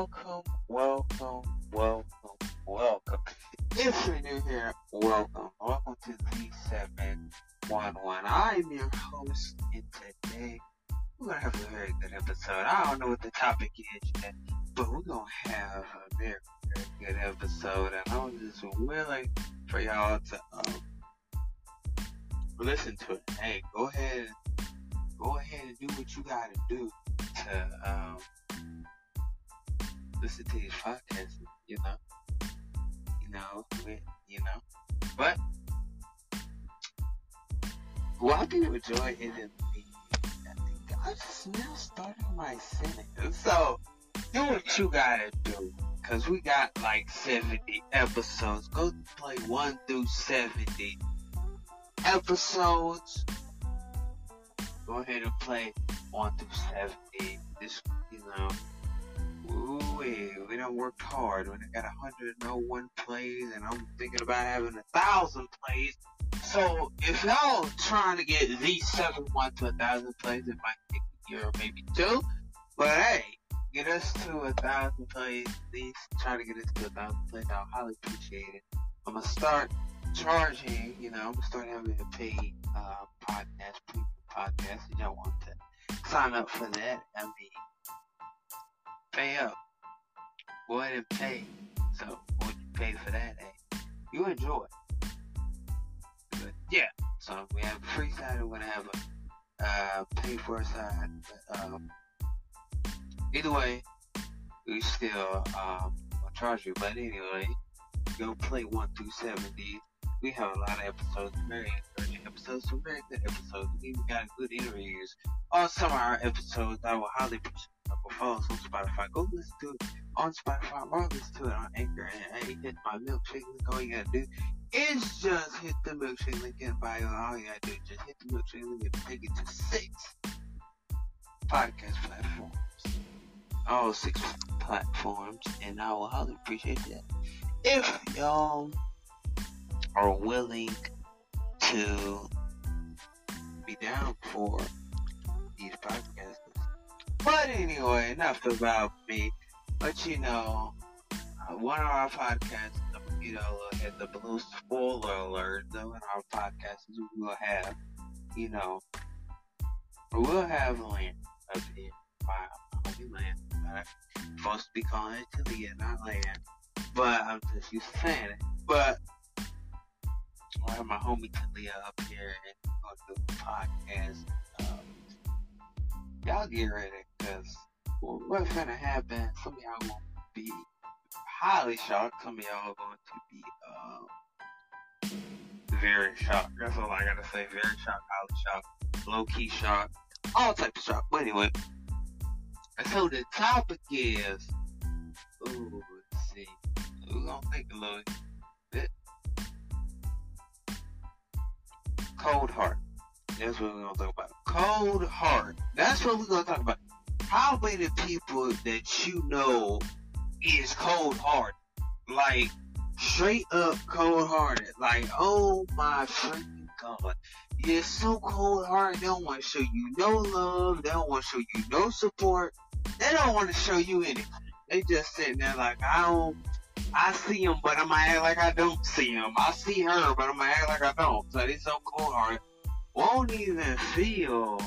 welcome, welcome, welcome, welcome. If you're new here, welcome. Welcome to Z711. I'm your host, and today we're gonna have a very good episode. I don't know what the topic is yet, but we're gonna have a very, very good episode, and I'm just willing for y'all to um, listen to it. Hey, go ahead, go ahead and do what you gotta do to um, You know, you know, we, you know, but what people enjoy isn't me. I think I just now started my sentence. So do what you gotta do. Cause we got like 70 episodes. Go play 1 through 70 episodes. Go ahead and play 1 through 70. This, you know, ooh, we, done worked hard. When I got 101 plays and I'm thinking about having a thousand plays. So if y'all trying to get these seven one to a thousand plays, it might take a year or maybe two. But hey, get us to a thousand plays, at least try to get us to a thousand plays. I'll highly appreciate it. I'm gonna start charging, you know, I'm gonna start having a paid uh, podcast, premium podcast. If y'all want to sign up for that, I mean, pay up. Go ahead and pay. So, what you pay for that, hey, you enjoy. But yeah, so we have a free side, we're gonna have a uh, pay for side. But, um, either way, we still um, will charge you. But anyway, go play 1 through 70. We have a lot of episodes, very encouraging episodes, some very good episodes. We even got good interviews on some of our episodes. I will highly appreciate. Follow us on Spotify. Go listen to it on Spotify or listen to it on Anchor. And hey, hit my milkshake link. All you gotta do is just hit the milkshake link in bio. All you gotta do is just hit the milkshake link and take it to six podcast platforms all six platforms, and I will highly appreciate that. If y'all are willing to be down for these podcasts. But anyway, enough about me. But you know, uh, one of our podcasts, you know, had the blue spoiler alert. Though in our podcasts, we will have, you know, we'll have land up here. Wow. I'm supposed to be calling it Talia, not land. But I'm just used to saying it. But I have my homie Talia up here and on the podcast. Um, y'all get ready what's gonna happen? Some of y'all will be highly shocked. Some of y'all are going to be um, very shocked. That's all I gotta say. Very shocked, highly shocked, low key shocked, all types of shocked. But anyway. So the topic is, ooh, let's see. We're gonna think a little bit. Cold heart. That's what we're gonna talk about. Cold heart. That's what we're gonna talk about. How many people that you know is cold hearted? Like straight up cold hearted. Like, oh my freaking god. You're so cold hearted, they don't want to show you no love, they don't want to show you no support, they don't want to show you anything. They just sitting there like, I don't, I see him, but I'm gonna act like I don't see him. I see her, but I'm gonna act like I don't. So they so cold hearted, won't even feel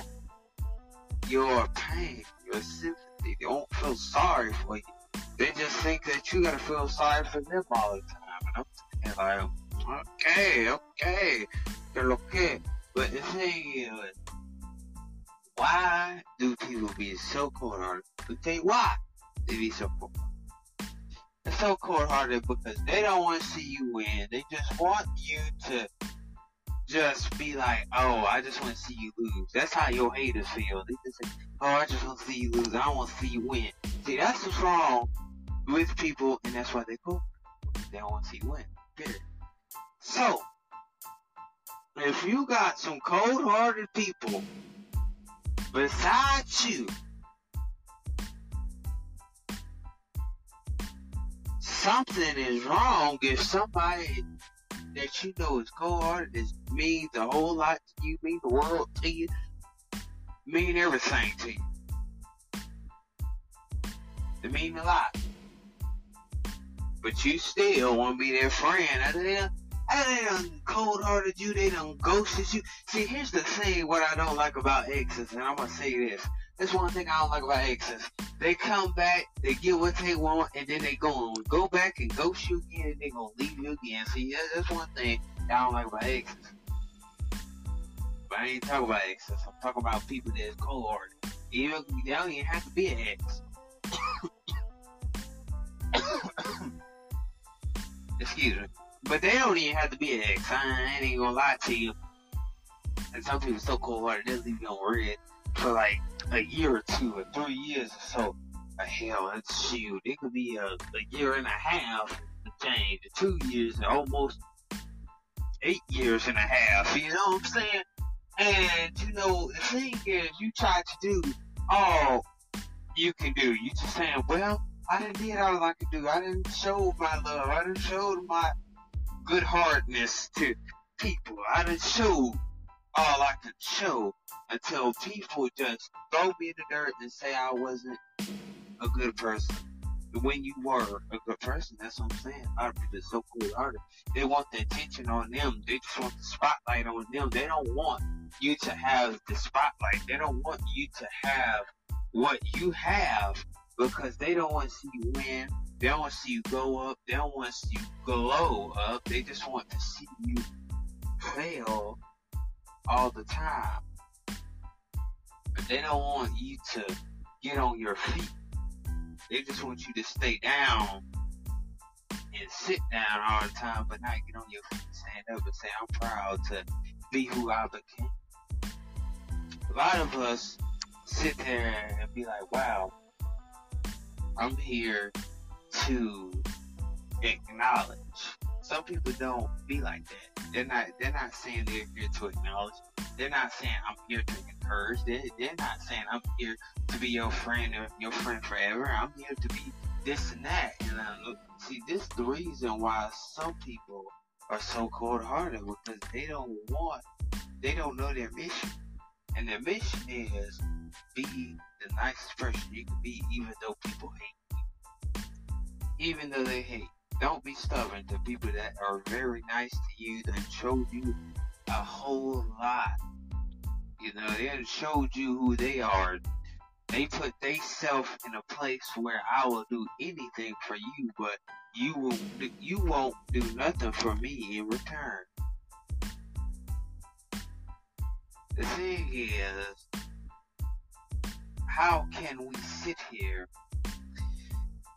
your pain, sympathy. They won't feel sorry for you. They just think that you gotta feel sorry for them all the time. And I'm sitting like, okay, okay, they're okay. But the thing is, why do people be so cold hearted? I'll tell you why they be so cold They're so cold hearted because they don't want to see you win. They just want you to just be like, oh, I just want to see you lose. That's how your haters feel. They just say, oh, I just want to see you lose. I want to see you win. See, that's what's wrong with people, and that's why they cool. They don't want to see you win. Period. So, if you got some cold hearted people besides you, something is wrong if somebody that you know is cold hearted is means a whole lot to you, mean the world to you, mean everything to you. They mean a lot. But you still want to be their friend. I tell they done cold hearted you, they done ghosted you. See, here's the thing what I don't like about exes, and I'm gonna say this. That's one thing I don't like about exes. They come back, they get what they want, and then they go on, go back and go shoot again, and they gonna leave you again. See, that's one thing I don't like about exes. But I ain't talking about exes. I'm talking about people that's cold hearted. Even they don't even have to be an ex. Excuse me. But they don't even have to be an ex. I ain't gonna lie to you. And some people so cold hearted they'll leave you on red for like a year or two or three years or so. Hell, it's shoot. It could be a, a year and a half to change, two years, and almost eight years and a half. You know what I'm saying? And you know, the thing is, you try to do all you can do. You just saying, well, I didn't did all I could do. I didn't show my love. I didn't show my good heartedness to people. I didn't show all I could show until people just throw me in the dirt and say I wasn't a good person. When you were a good person, that's what I'm saying. A lot of people so cool hearted. They want the attention on them. They just want the spotlight on them. They don't want you to have the spotlight. They don't want you to have what you have because they don't want to see you win. They don't want to see you go up. They don't want to see you glow up. They just want to see you fail all the time. But they don't want you to get on your feet. They just want you to stay down and sit down all the time, but not get on your feet, stand up and say, I'm proud to be who I became. A lot of us sit there and be like, wow, I'm here to acknowledge. Some people don't be like that. They're not. They're not saying they're here to acknowledge. They're not saying I'm here to encourage. They're, they're not saying I'm here to be your friend or your friend forever. I'm here to be this and that. And uh, see, this is the reason why some people are so cold-hearted because they don't want. They don't know their mission, and their mission is be the nicest person you can be, even though people hate you. Even though they hate. Don't be stubborn to people that are very nice to you, that showed you a whole lot. You know, they showed you who they are. They put they self in a place where I will do anything for you, but you will you won't do nothing for me in return. The thing is, how can we sit here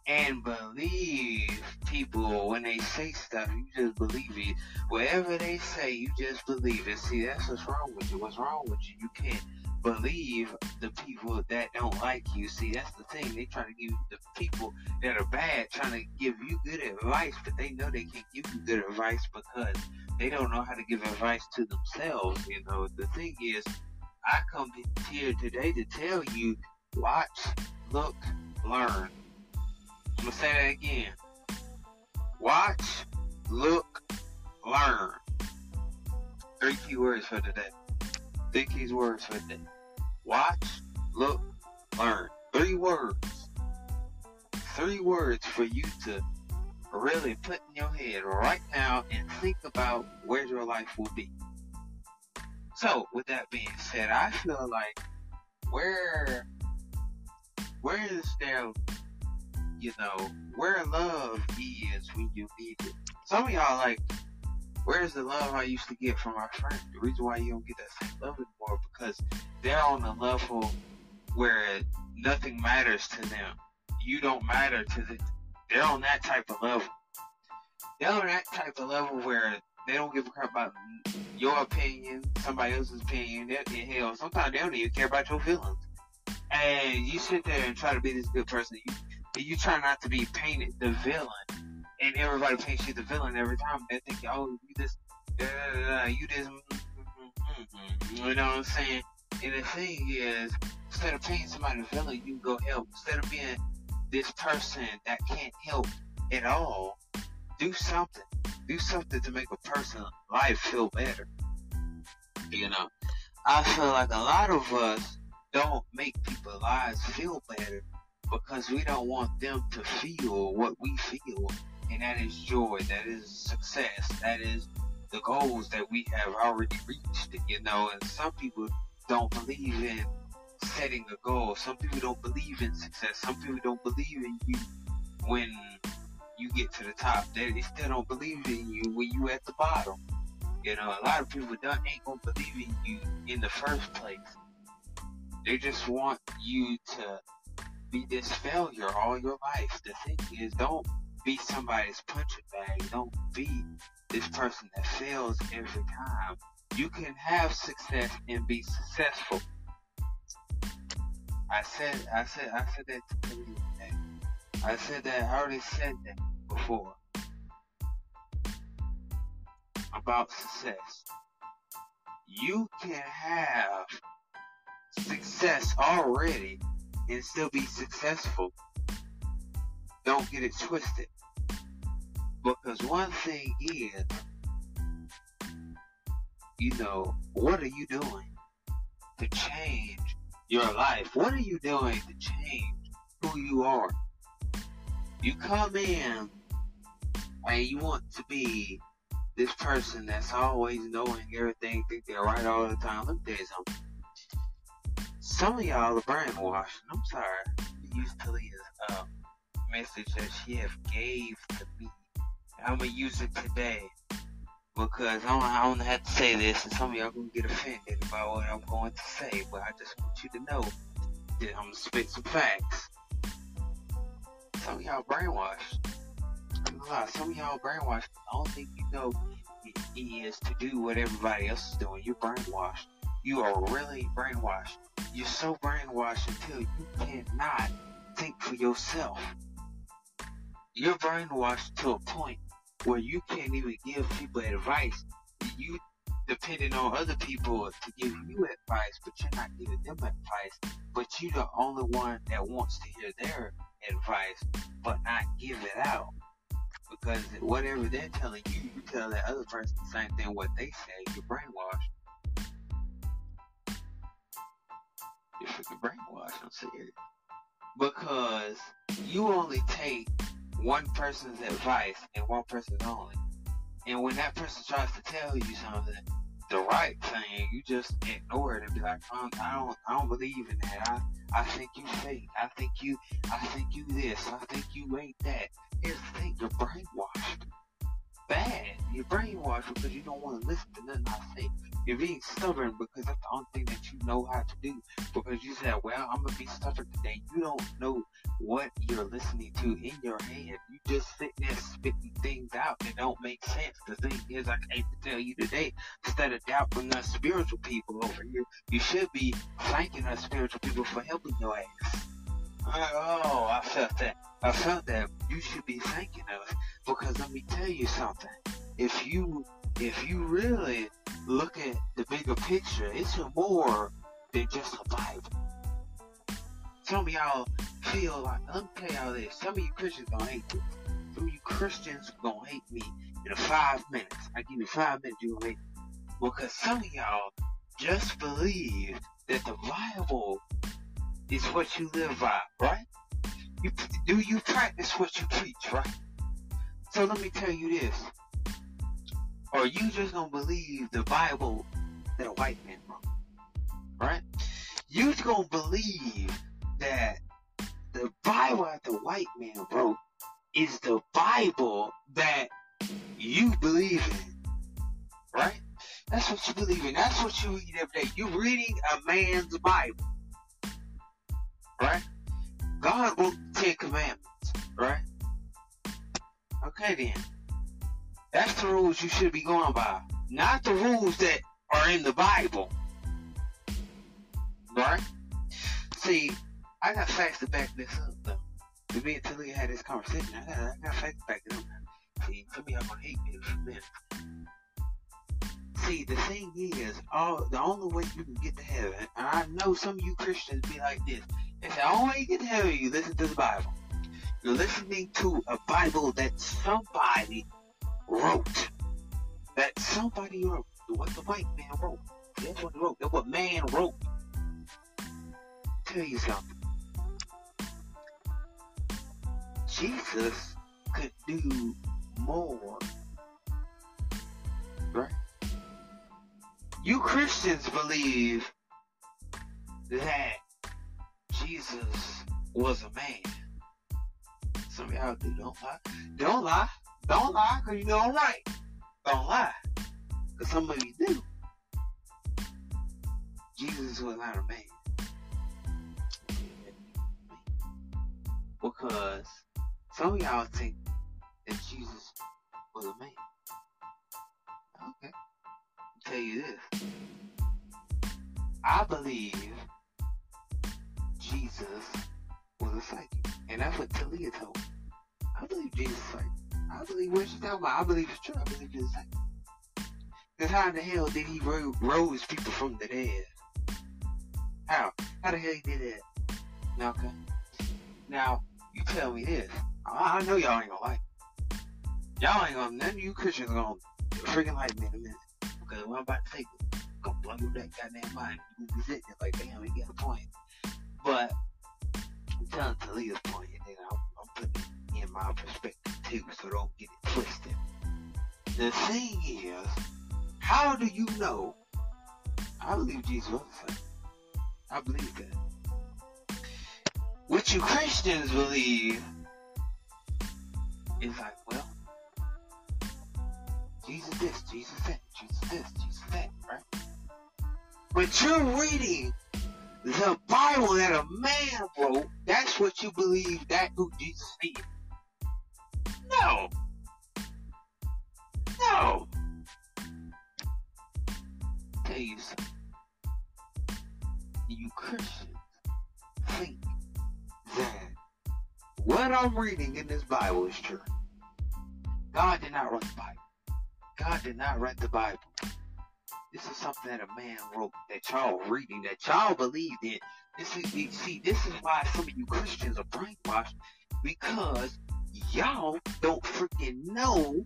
and believe people when they say stuff? You just believe it. Whatever they say, you just believe it. See, that's what's wrong with you. What's wrong with you? You can't believe the people that don't like you. See, that's the thing. They try to give the people that are bad trying to give you good advice, but they know they can't give you good advice because they don't know how to give advice to themselves. You know, the thing is, I come here today to tell you watch, look, learn. I'm to say that again. Watch, look, learn. Three key words for today. Three key words for today. Watch, look, learn. Three words. Three words for you to really put in your head right now and think about where your life will be. So, with that being said, I feel like where where is there you know, where love is when you need it. Some of y'all like, where's the love I used to get from my friends? The reason why you don't get that same love anymore because they're on a level where nothing matters to them. You don't matter to them. They're on that type of level. They're on that type of level where they don't give a crap about your opinion, somebody else's opinion. They're, hell, sometimes they don't even care about your feelings. And you sit there and try to be this good person. You, you try not to be painted the villain. And everybody paints you the villain every time. They think, oh, you just, uh, you just, mm-hmm. you know what I'm saying? And the thing is, instead of painting somebody the villain, you go help. Instead of being this person that can't help at all, do something do something to make a person's life feel better. You know, I feel like a lot of us don't make people's lives feel better. Because we don't want them to feel what we feel, and that is joy, that is success, that is the goals that we have already reached, you know, and some people don't believe in setting a goal. Some people don't believe in success. Some people don't believe in you when you get to the top. They, they still don't believe in you when you at the bottom. You know, a lot of people don't ain't gonna believe in you in the first place. They just want you to be this failure all your life. The thing is, don't be somebody's punching bag. Don't be this person that fails every time. You can have success and be successful. I said, I said, I said that to you. I said that, I already said that before about success. You can have success already and still be successful. Don't get it twisted. Because one thing is, you know, what are you doing to change your life? What are you doing to change who you are? You come in and you want to be this person that's always knowing everything, think they're right all the time. Let me tell you something. Some of y'all are brainwashed. I'm sorry. I used Talia's uh, message that she have gave to me. I'm gonna use it today because I don't, I don't have to say this, and some of y'all gonna get offended by what I'm going to say. But I just want you to know that I'm gonna spit some facts. Some of y'all brainwashed lie. Some of y'all brainwashed. The only thing you know is to do what everybody else is doing. You're brainwashed. You are really brainwashed. You're so brainwashed until you cannot think for yourself. You're brainwashed to a point where you can't even give people advice. You depending on other people to give you advice, but you're not giving them advice. But you're the only one that wants to hear their advice, but not give it out because whatever they're telling you, you tell that other person the same thing what they say. You're brainwashed. Brainwashed. I'm serious. Because you only take one person's advice and one person's only. And when that person tries to tell you something, the right thing, you just ignore it and be like, um, I don't, I don't believe in that. I, I think you fake. I think you, I think you this. I think you ain't that. Here's the thing, you're brainwashed. Bad. You're brainwashed because you don't want to listen to nothing I say. You're being stubborn because that's the only thing that you know how to do. Because you said, well, I'm going to be stubborn today. You don't know what you're listening to in your head. You just sitting there spitting things out that don't make sense. The thing is, I came to tell you today, instead of doubting us spiritual people over here, you should be thanking us spiritual people for helping your ass. Oh, I felt that. I felt that you should be thanking us because let me tell you something. If you if you really look at the bigger picture, it's more than just a Bible. Some of y'all feel like me tell y'all this. Some of you Christians gonna hate this. Some of you Christians gonna hate me in five minutes. I give you five minutes, you hate me. Because some of y'all just believe that the Bible is what you live by, right? You, do you practice what you preach, right? So let me tell you this. Are you just gonna believe the Bible that a white man wrote? Right? You gonna believe that the Bible that the white man wrote is the Bible that you believe in. Right? That's what you believe in. That's what you read every day. You're reading a man's Bible. Right? God wrote the Ten Commandments, right? Okay then. That's the rules you should be going by. Not the rules that are in the Bible. Right? See, I got facts to back this up though. To me and Talia had this conversation. I got, I got facts to back it up. See, some of y'all gonna hate me few minutes. See, the thing is, all the only way you can get to heaven, and I know some of you Christians be like this, it's the only way you get to heaven, you listen to the Bible. You're listening to a Bible that somebody wrote. That somebody wrote. What the white man wrote. That's what he wrote. That's what man wrote. Tell you something. Jesus could do more. Right? You Christians believe that Jesus was a man. Some of y'all do. Don't lie. Don't lie. Don't lie, because you know I'm right. Don't lie. Because some of you do. Jesus was not a man. Because some of y'all think that Jesus was a man. Okay. I'll tell you this. I believe Jesus was a psychic. And that's what Talia told me. I believe Jesus is psychic. I believe what she's talking about. I believe it's true. I believe it's psychic. Because how in the hell did he rose people from the dead? How? How the hell he did that? Now, Okay. Now, you tell me this. I, I know y'all ain't gonna like it. Y'all ain't gonna, none of you Christians gonna freaking like me in a minute. Because what I'm about to say gonna blow your that goddamn mind. You be sitting there like, damn, he got a point. But, I'm telling Talia's point, and then I'm, I'm putting it in my perspective too, so don't get it twisted. The thing is, how do you know? I believe Jesus was the same. I believe that. What you Christians believe is like, well, Jesus this, Jesus that, Jesus this, Jesus that, right? But you're reading the Bible that a man wrote. That's what you believe that who Jesus is. No. No. Tell you something you Christians think that what I'm reading in this Bible is true. God did not write the Bible. God did not write the Bible. This is something that a man wrote that y'all reading, that y'all believed in. This is see, this is why some of you Christians are brainwashed because y'all don't freaking know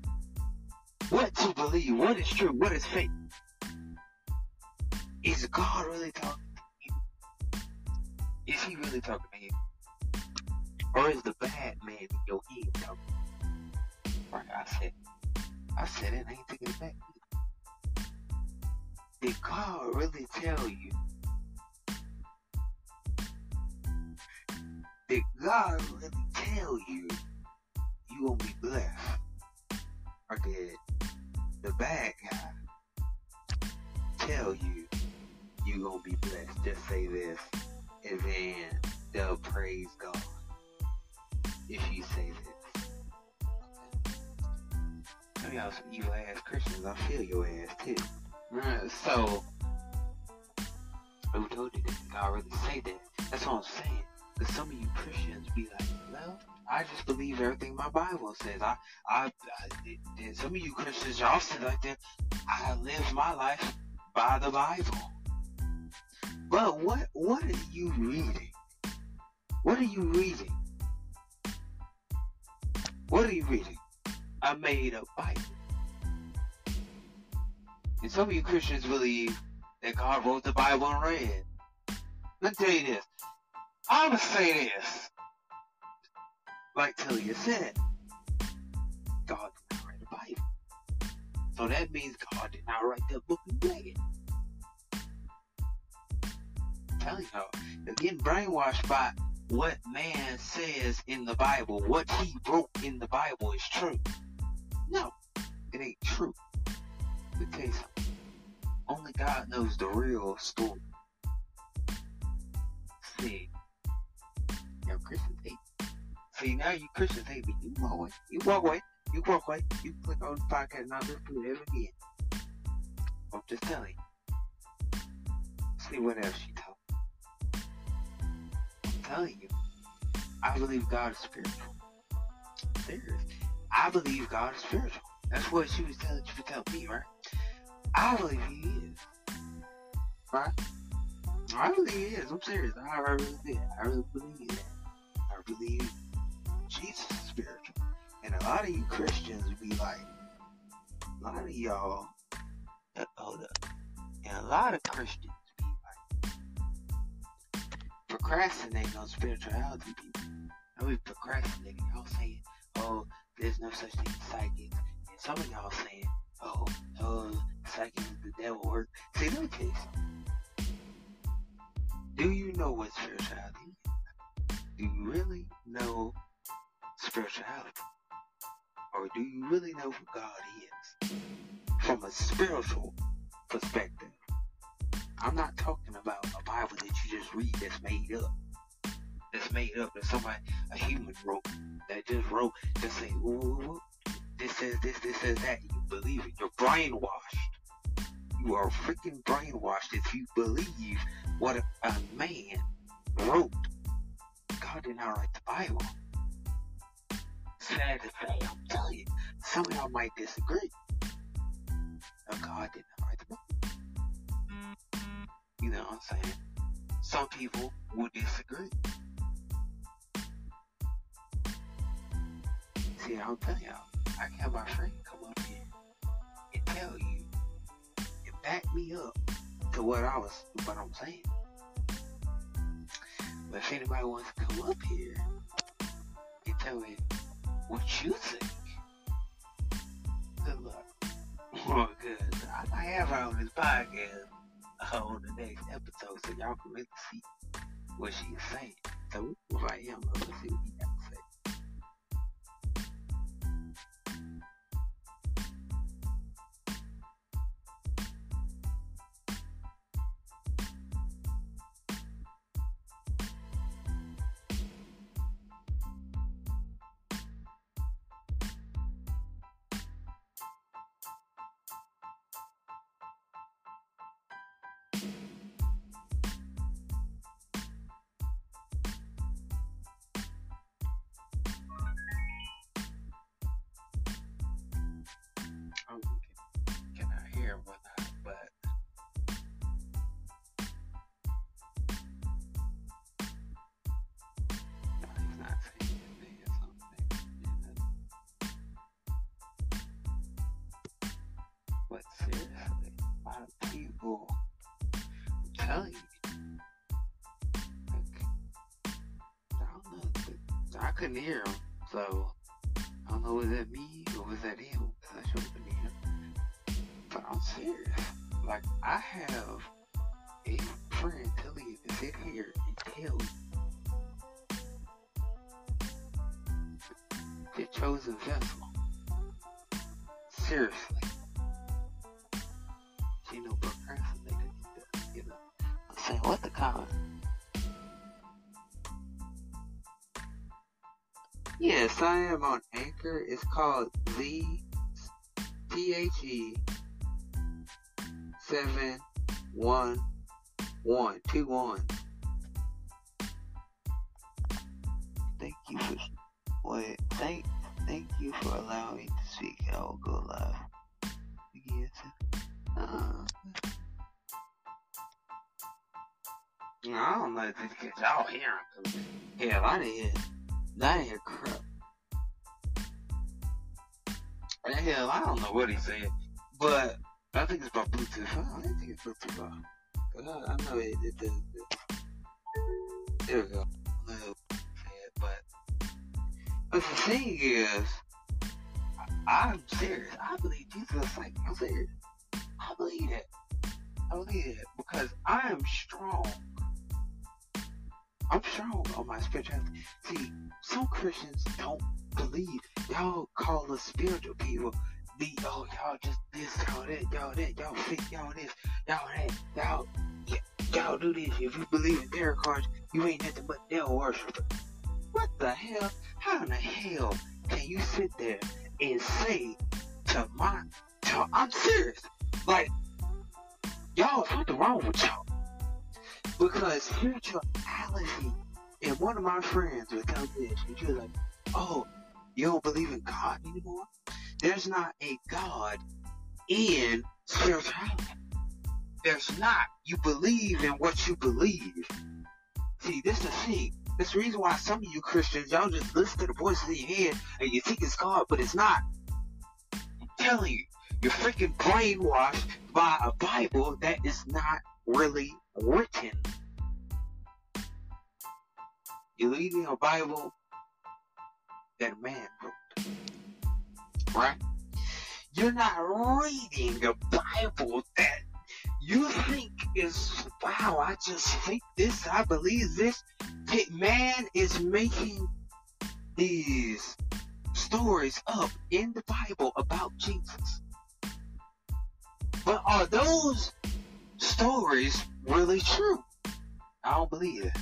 what to believe, what is true, what is fake. Is God really talking to you? is he really talking to you? Or is the bad man in your head talking? Right, I said, I said it, ain't taking it back. Did God really tell you? Did God really tell you you gonna be blessed? Or did the bad guy tell you you gonna be blessed? Just say this and then they'll praise God if you say this. Some y'all some evil ass Christians, I feel your ass too. So, who told you that? God really say that? That's what I'm saying. Because some of you Christians be like, well, I just believe everything my Bible says. I, I, I some of you Christians, y'all say like that. I live my life by the Bible. But what what are you reading? What are you reading? What are you reading? I made a Bible. And some of you Christians believe that God wrote the Bible in red. Let me tell you this. I'm gonna say this. Like Talia said, God did not write the Bible. So that means God did not write that book in red telling y'all, you're getting brainwashed by what man says in the Bible. What he wrote in the Bible is true. No, it ain't true. You something. Only God knows the real story. See, now Christians hate. See, now you Christians hate me. You walk away. You walk away. You walk away. You click on the podcast and not listen to it ever again. I'm just telling you. See what else she told I'm telling you, I believe God is spiritual. Serious. I believe God is spiritual. That's what she was telling you to tell me, right? I believe he. I really is. I'm serious. I really did. I really believe that. I believe Jesus is spiritual. And a lot of you Christians be like, a lot of y'all, uh, hold up. And a lot of Christians be like, procrastinating on spirituality, people. I be procrastinating. Y'all saying, oh, there's no such thing as psychics. And some of y'all saying, oh, oh, is the devil work. See, look at. Do you know what spirituality is? Do you really know spirituality? Or do you really know who God is? From a spiritual perspective. I'm not talking about a Bible that you just read that's made up. That's made up that somebody, a human wrote, that just wrote, just say, ooh, this says this, this says that. You believe it. You're brainwashed. You are freaking brainwashed if you believe what a, man wrote. God did not write the Bible. Sad to say, I'm telling you, some of y'all might disagree. But God did not write the Bible. You know what I'm saying? Some people would disagree. See, I'll tell y'all, I can have my friend come up here and tell you and back me up to what I was, what I'm saying. But if anybody wants to come up here and tell me what you think, good luck. Well, good. I might have her on this podcast on the next episode so y'all can really see what she is saying. So right here, let's see what Seriously, a lot of people, I'm telling you, like, I don't know, I couldn't hear him, so I don't know was that me or was that him? I should have been here. But I'm serious. Like I have a friend telling you to sit here and tell you the chosen vessel. Seriously. What the kind Yes, I am on Anchor. It's called Z T H E seven one one two one. Thank you for wait. Thank thank you for allowing me to speak. I will go live again. Uh, I don't know if it's because y'all. 'cause Hell, I didn't hear. I didn't hear crap. Hell, I don't know what he said, but I think it's about Bluetooth. I don't think it's Bluetooth. uh, But I, I know it, it does. It. There we go. But, but the thing is, I'm serious. I believe Jesus like, I'm serious. I believe it. I believe it because I am strong. I'm strong on my spirituality. See, some Christians don't believe. Y'all call us spiritual people. Be oh y'all just this, y'all that, y'all that, y'all fit, y'all this, y'all that, y'all y'all do this. If you believe in tarot cards, you ain't nothing but devil worshiper. What the hell? How in the hell can you sit there and say to my to I'm serious. Like y'all something wrong with y'all. Because spirituality, and one of my friends would tell me this, and was like, oh, you don't believe in God anymore? There's not a God in spirituality. There's not. You believe in what you believe. See, this is the thing. That's the reason why some of you Christians, y'all just listen to the voices in your head and you think it's God, but it's not. I'm telling you, you're freaking brainwashed by a Bible that is not really written. You're reading a Bible that man wrote. Right? You're not reading a Bible that you think is, wow, I just think this, I believe this. Man is making these stories up in the Bible about Jesus. But are those stories really true? I don't believe it.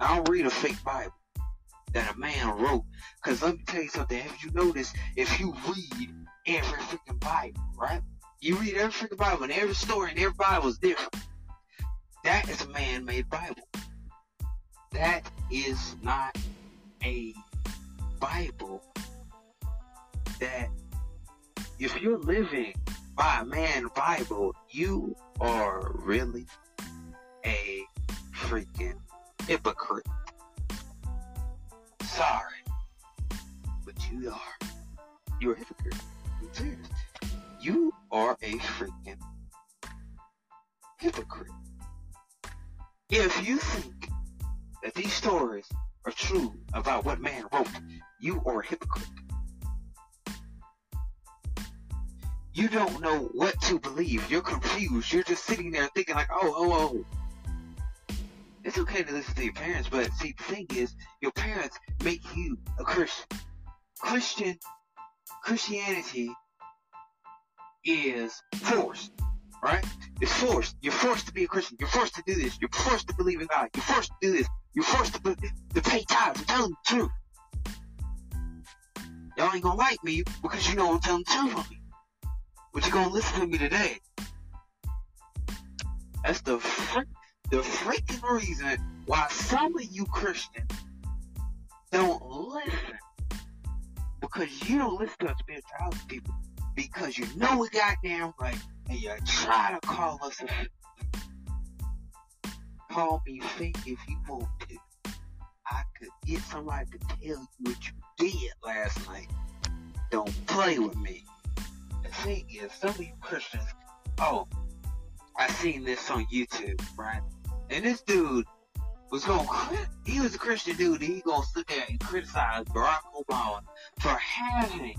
I don't read a fake Bible that a man wrote. Cause let me tell you something. Have you noticed if you read every freaking Bible, right? You read every freaking Bible and every story and every Bible is different. That is a man-made Bible. That is not a Bible that if you're living by a man Bible, you are really a freaking hypocrite. Sorry. But you are. You're a hypocrite. You are a freaking hypocrite. If you think that these stories are true about what man wrote, you are a hypocrite. You don't know what to believe. You're confused. You're just sitting there thinking like, oh, oh, oh. It's okay to listen to your parents, but see, the thing is, your parents make you a Christian. Christian, Christianity is forced, right? It's forced. You're forced to be a Christian. You're forced to do this. You're forced to believe in God. You're forced to do this. You're forced to, to pay tithes. I'm telling the truth. Y'all ain't gonna like me because you know I'm telling the truth But you're gonna listen to me today. That's the frick, the freaking reason why some of you Christians don't listen. Because you don't listen to us spirituality people. Because you know we goddamn right. And you try to call us a Call me fake if you want to. I could get somebody to tell you what you did last night. Don't play with me. Thing is, some of you Christians, oh, I seen this on YouTube, right? And this dude was going, he was a Christian dude, and he gonna sit there and criticize Barack Obama for having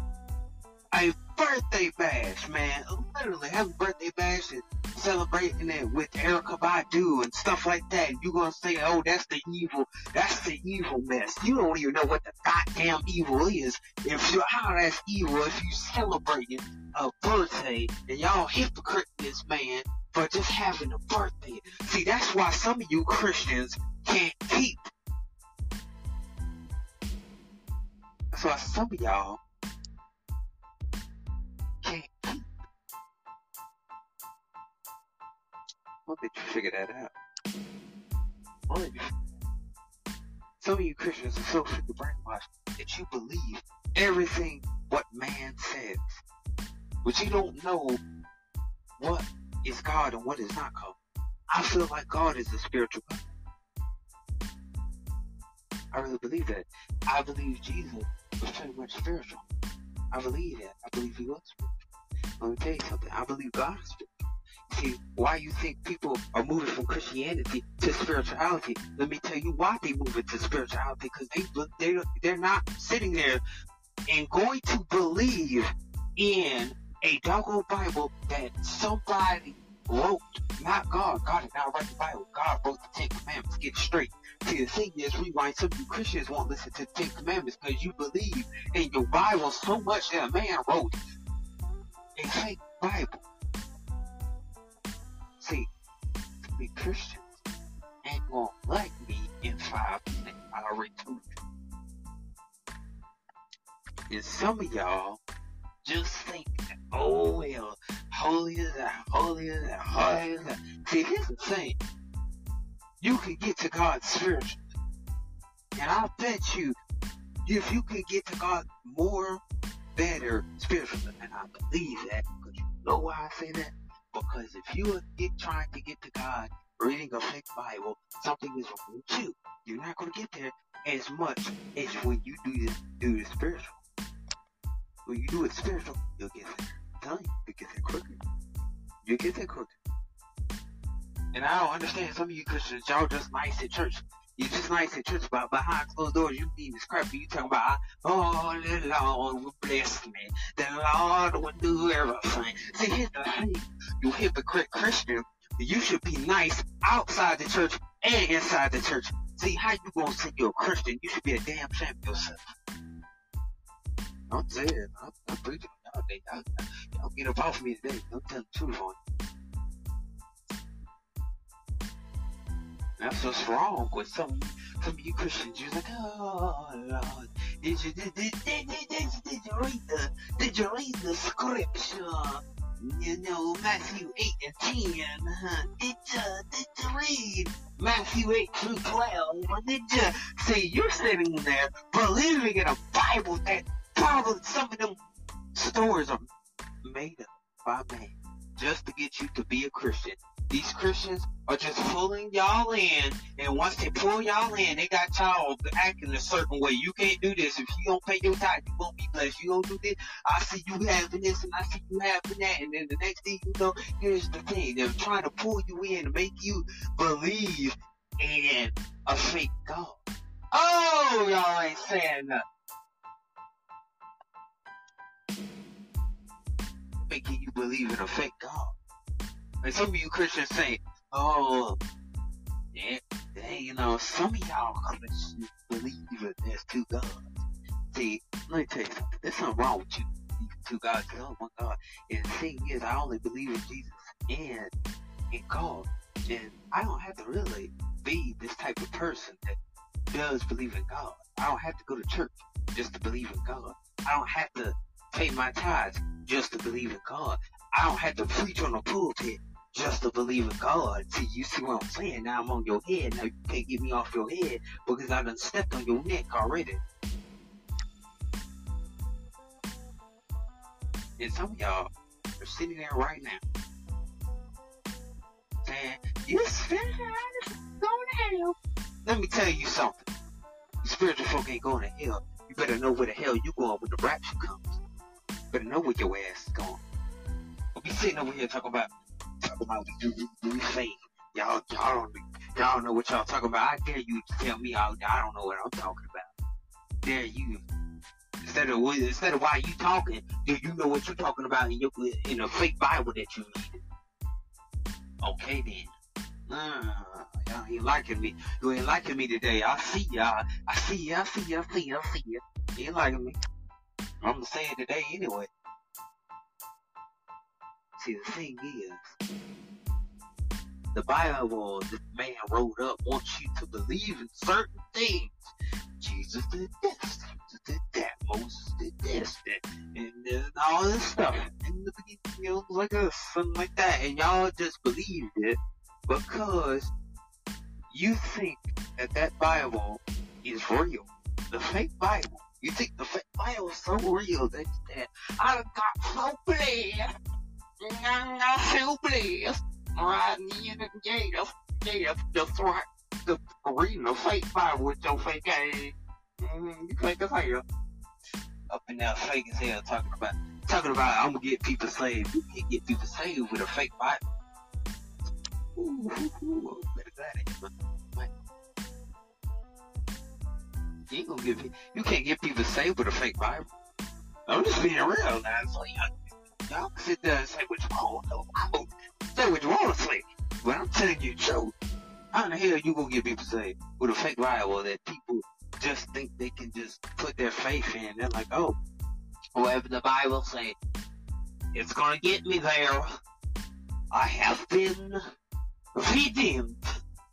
a birthday bash, man. Literally have a birthday bash and celebrating it with Erykah Badu and stuff like that. And you gonna say, oh, that's the evil, that's the evil mess. You don't even know what the goddamn evil is. If you're how that's evil if you celebrating a birthday and y'all hypocrite this man for just having a birthday. See, that's why some of you Christians can't keep. That's why some of y'all How did you figure that out? How Some of you Christians are so freaking brainwashed that you believe everything what man says. But you don't know what is God and what is not God. I feel like God is a spiritual God. I really believe that. I believe Jesus was pretty much spiritual. I believe that. I believe he was spiritual. Let me tell you something. I believe God is spiritual see why you think people are moving from Christianity to spirituality. Let me tell you why they move into spirituality because they they they're not sitting there and going to believe in a doggone Bible that somebody wrote, not God. God did not write the Bible. God wrote the Ten Commandments. Get straight. See, the thing is, rewind. Some of you Christians won't listen to the Ten Commandments because you believe in your Bible so much that a man wrote a fake Bible. See, the Christians ain't gonna like me in five minutes. I already told you. And some of y'all just think, oh well, that, holy is that, holy is that. See, here's the thing. You can get to God spiritually. And I bet you, if you can get to God more, better spiritually, and I believe that, because you know why I say that? Because if you are trying to get to God reading a fake Bible, something is wrong with you. You're not going to get there as much as when you do this, do the spiritual. When you do it spiritual, you'll get there. I'm telling you, you'll get there quicker. You'll get there quicker. And I don't understand some of you Christians, y'all just nice at church. You're just nice at church, but behind closed doors, you mean this crap. You talking about, oh, the Lord will bless me. The Lord will do everything. See, here's the thing. You hypocrite Christian, you should be nice outside the church and inside the church. See, how you gonna say you're a Christian? You should be a damn shame yourself. I'm saying, I'm, I'm preaching y'all. Y'all, y'all get up off me today. I'm telling the truth on you. That's what's wrong with some some of you Christians. You're like, oh Lord, did you did, did, did, did, did, did you read the did you read the scripture? You know Matthew eight and ten. Huh? Did you did you read Matthew eight through twelve? Did you see? You're sitting there believing in a Bible that probably some of them stories are made up by man just to get you to be a Christian. These Christians are just pulling y'all in, and once they pull y'all in, they got y'all acting a certain way. You can't do this. If you don't pay your tithe, you won't be blessed. You don't do this. I see you having this, and I see you having that, and then the next thing you know, here's the thing: they're trying to pull you in to make you believe in a fake God. Oh, y'all ain't saying nothing. Making you believe in a fake God. Like some of you Christians say, oh, yeah, you know, some of y'all Christians believe that there's two gods. See, let me tell you something. There's something wrong with you. Two gods, oh my God. And the thing is, I only believe in Jesus and in God. And I don't have to really be this type of person that does believe in God. I don't have to go to church just to believe in God. I don't have to pay my tithes just to believe in God. I don't have to preach on the pulpit just to believe in God. See, you see what I'm saying? Now I'm on your head. Now you can't get me off your head because I done stepped on your neck already. And some of y'all are sitting there right now saying, You spiritual going to hell. Let me tell you something. You spiritual folk ain't going to hell. You better know where the hell you going when the rapture comes. Better know where your ass is going. Don't be sitting over here talking about talking about we do we faith. Y'all y'all don't y'all know what y'all talking about. I dare you to tell me I, I don't know what I'm talking about. Dare you. Instead of instead of why you talking, do you know what you're talking about in your in a fake Bible that you read? Okay then. Uh, y'all ain't liking me. You ain't liking me today. I see y'all. I see y'all. I see you. I see you. I see. You ain't liking me. I'm gonna say it today anyway. See, the thing is, the Bible this man wrote up wants you to believe in certain things. Jesus did this, Jesus did that, Moses did this, and, and all this stuff. And the beginning, you know, like this, something like that. And y'all just believed it because you think that that Bible is real. The fake Bible. You think the fake Bible is so real that, that I got so blessed I feel blessed. Riding in the gator, gator, just right. The reading the fake Bible with your fake ass. Mm-hmm. You fake as hell. Up in there, fake as hell, talking about, talking about, I'm gonna get people saved. You can't get people saved with a fake Bible. Ooh, ooh, ooh, better glad it. You ain't gonna get, you can't get people saved with a fake Bible. I'm just being real now. So y'all, Y'all sit there and say what you want. No, say what you want to say. But I'm telling you truth. How in the hell you gonna get people say with a fake Bible that people just think they can just put their faith in? They're like, oh, whatever the Bible say, it's gonna get me there. I have been redeemed.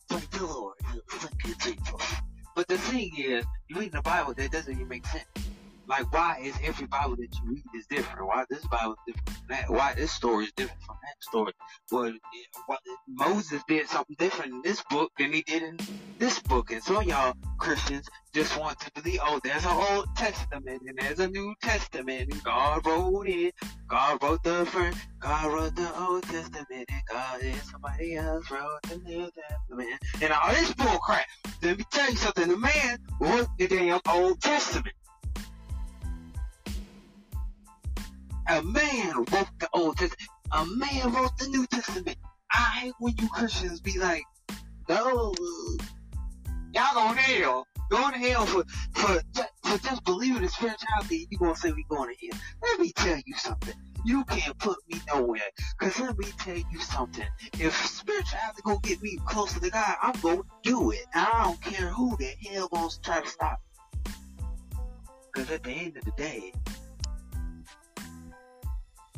Thank the Lord. Thank you, Jesus. But the thing is, you read the Bible, that doesn't even make sense. Like, why is every Bible that you read is different? Why this Bible is different from that? Why this story is different from that story? Well, Moses did something different in this book than he did in this book. And some y'all Christians just want to believe, oh, there's an Old Testament and there's a New Testament and God wrote it. God wrote the first, God wrote the Old Testament and God and somebody else wrote the New Testament. And all this bull crap. Let me tell you something. The man wrote the damn Old Testament. A man wrote the Old Testament. A man wrote the New Testament. I hate when you Christians be like, no, y'all going to hell. Going to hell for, for, for just believing in spirituality. You gonna say we going to hell. Let me tell you something. You can't put me nowhere. Cause let me tell you something. If spirituality gonna get me closer to God, I'm gonna do it. And I don't care who the hell gonna try to stop me. Cause at the end of the day,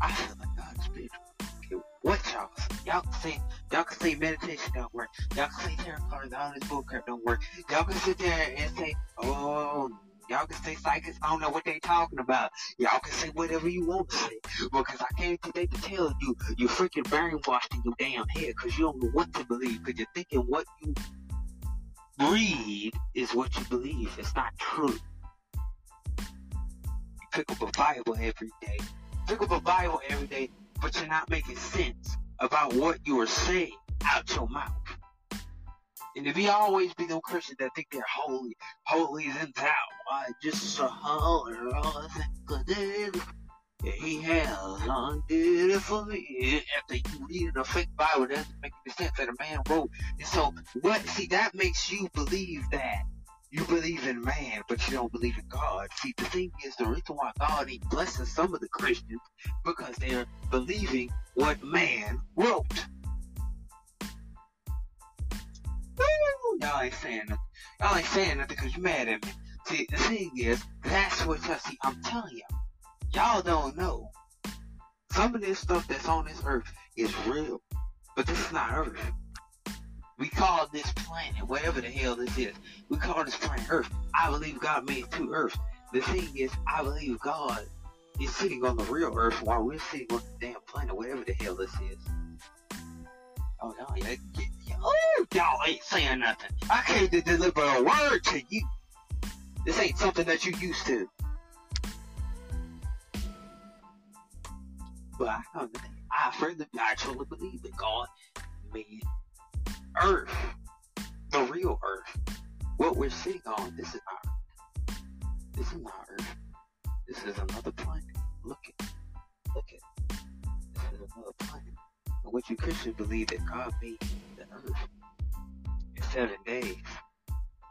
I feel like God's. Okay, what y'all? Y'all can say, y'all can say meditation don't work. Y'all can say tarot cards, all this bullcrap don't work. Y'all can sit there and say, oh, Y'all can say psychics I don't know what they talking about. Y'all can say whatever you want to say. Because I came today to tell you, you freaking brainwashed in your damn head because you don't know what to believe because you're thinking what you read is what you believe. It's not true. You pick up a Bible every day. Pick up a Bible every day, but you're not making sense about what you are saying out your mouth. And if he always be them Christians that think they're holy, holy and thou, I just a holler, did. He has undid it for me. After you read a fake Bible, that doesn't make any sense that a man wrote. And so, what, see, that makes you believe that. You believe in man, but you don't believe in God. See, the thing is, the reason why God ain't blessing some of the Christians, because they're believing what man wrote. Y'all ain't saying nothing. Y'all ain't saying nothing because you're mad at me. See, the thing is, that's what y'all see. I'm telling y'all. Y'all don't know. Some of this stuff that's on this earth is real. But this is not earth. We call this planet, whatever the hell this is, we call this planet Earth. I believe God made two Earths. The thing is, I believe God is sitting on the real Earth while we're sitting on the damn planet, whatever the hell this is. Oh, no, Oh, y'all ain't saying nothing. I came to deliver a word to you. This ain't something that you used to. But I, I I truly believe that God made Earth, the real Earth. What we're sitting on, this is not. This is not Earth. This is another planet. Look at, look at. This is another planet. And what you Christians believe that God made the earth in seven days.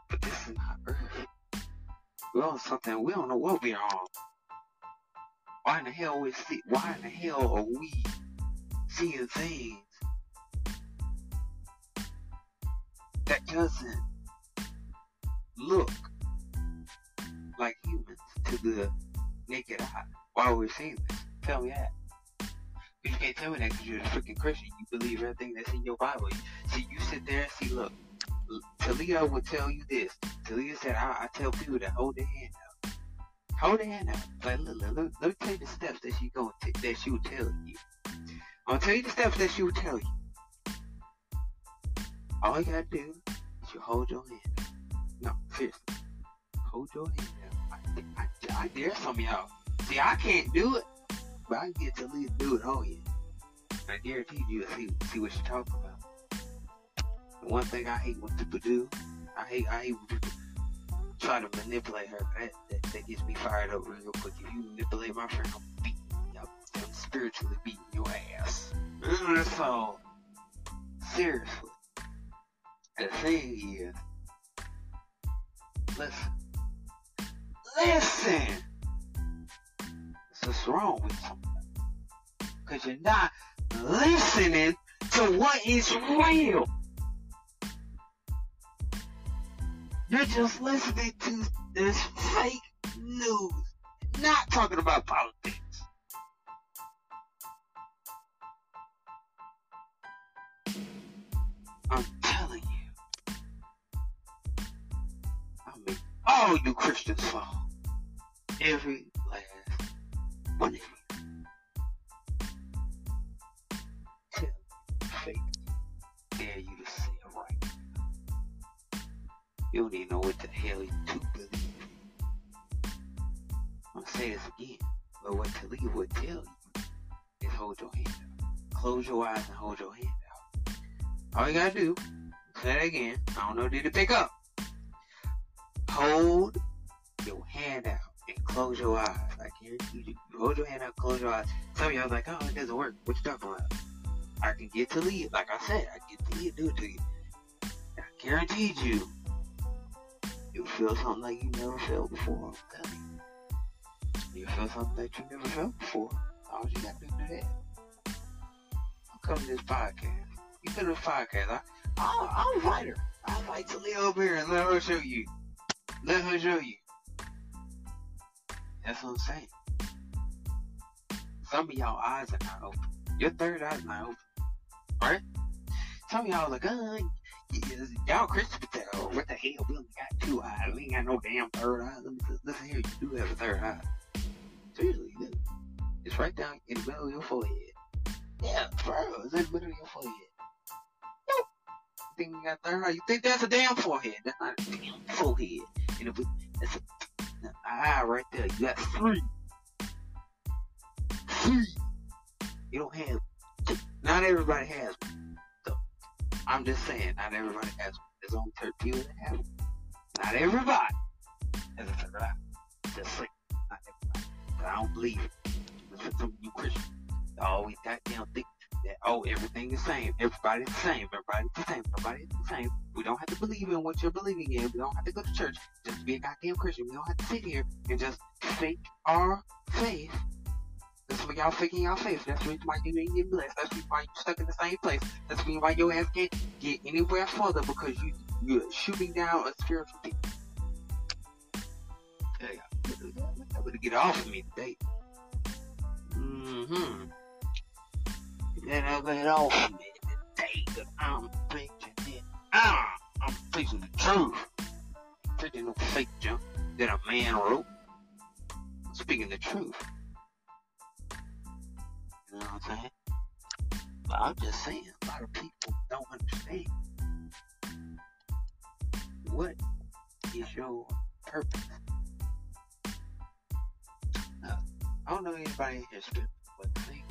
But this is not earth. We're on something, we don't know what we're on. Why in the hell we see, why in the hell are we seeing things that doesn't look like humans to the naked eye? while we're we seeing this? Tell me that. But You can't tell me that because you're a freaking Christian. You believe everything that's in your Bible. See, you sit there and see, look, Talia will tell you this. Talia said, I, I tell people to hold their hand up. Hold their hand up. Like, look, look, look, let me tell you the steps that she to, that she will tell you. Gonna tell you the steps that she will tell you. All you gotta do is you hold your hand. No, seriously. Hold your hand. I, I, I dare some y'all. See, I can't do it. But I can get to at least do it on you. I guarantee you see see what she's talking about. The one thing I hate when people do, I hate I hate people try to manipulate her. That, that, that gets me fired up real quick. If you manipulate my friend, I'm beating you. I'm spiritually beating your ass. So seriously, the thing is, listen, listen. What's wrong with you? Because you're not listening to what is real. You're just listening to this fake news, not talking about politics. I'm telling you. All you Christians fall. Every money. Tell faith dare you to say it right. You don't even know what the hell you to believe. I'm gonna say this again, but what Talia would tell you is hold your hand out. Close your eyes and hold your hand out. All you gotta do, say that again. I don't know, did it pick up? Hold your hand out and close your eyes. I guarantee you, you hold your hand out, close your eyes. Some of y'all like, oh, it doesn't work. What you talking about? I can get to lead. Like I said, I can get to lead, do it to you. I guaranteed you you'll feel something like you never felt before, okay? You You feel something that you never felt before. All you gotta do is that. I'll come to this podcast. You come to this podcast. I, I'll, I'll invite her. I'll invite Talia over here and let her show you. Let her show you. That's what I'm saying. Some of y'all eyes are not open. Your third eye's not open. Right? Some of y'all like, uh, y'all Christians, oh, what the hell? We only got two eyes. We ain't got no damn third eye. Listen here, you do have a third eye. Seriously, you. It's right down in the middle of your forehead. Yeah, bro, it's in the middle of your forehead. Nope. You think you got third eye? You think that's a damn forehead? That's not a damn forehead. And if it's an eye right there, you got three. Three. You don't have two. Not everybody has one. So, I'm just saying, not everybody has one. There's only 30 people that have one. Not everybody has a third eye. Just saying, not everybody. But I don't believe it. Some of you Christians, always goddamn think that oh everything is same, everybody's the same, everybody's the same, everybody's the same. We don't have to believe in what you're believing in. We don't have to go to church just to be a goddamn Christian. We don't have to sit here and just fake our faith that's why y'all faking y'all faith. That's the reason why you ain't getting blessed. That's why you stuck in the same place. That's the reason why your ass can't get anywhere further because you you're shooting down a spiritual thing. Hey, I'm gonna get off of me today. Mm-hmm. Then I get off of me that I'm preaching it. Ah, I'm preaching the truth. I'm preaching no fake junk that a man wrote. I'm speaking the truth. You know what I'm saying? But I'm just saying, a lot of people don't understand what is your purpose. Now, I don't know anybody in here but is,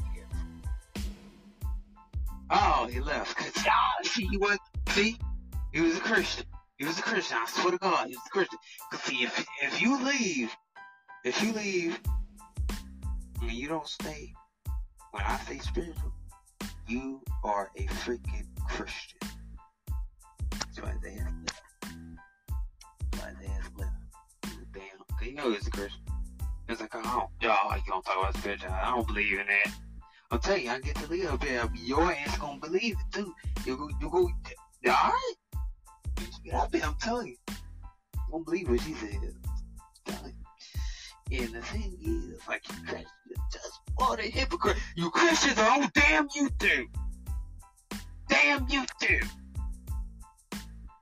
oh, he left. Cause see, he was see, he was a Christian. He was a Christian. I swear to God, he was a Christian. Cause see, if if you leave, if you leave, and you don't stay when I say spiritual, you are a freaking Christian. That's why they have left. Why they have left. Damn. You know he's a Christian. It's like, oh, y'all, you don't talk about spiritual. I don't believe in that. I'll tell you, I get to live there. Your ass gonna believe it too. You go, you go, alright? Get out there, I'm telling you. You don't believe what she said. And the thing is, like, you Christians just what a hypocrite. You Christians are, oh, damn you do. Damn you do.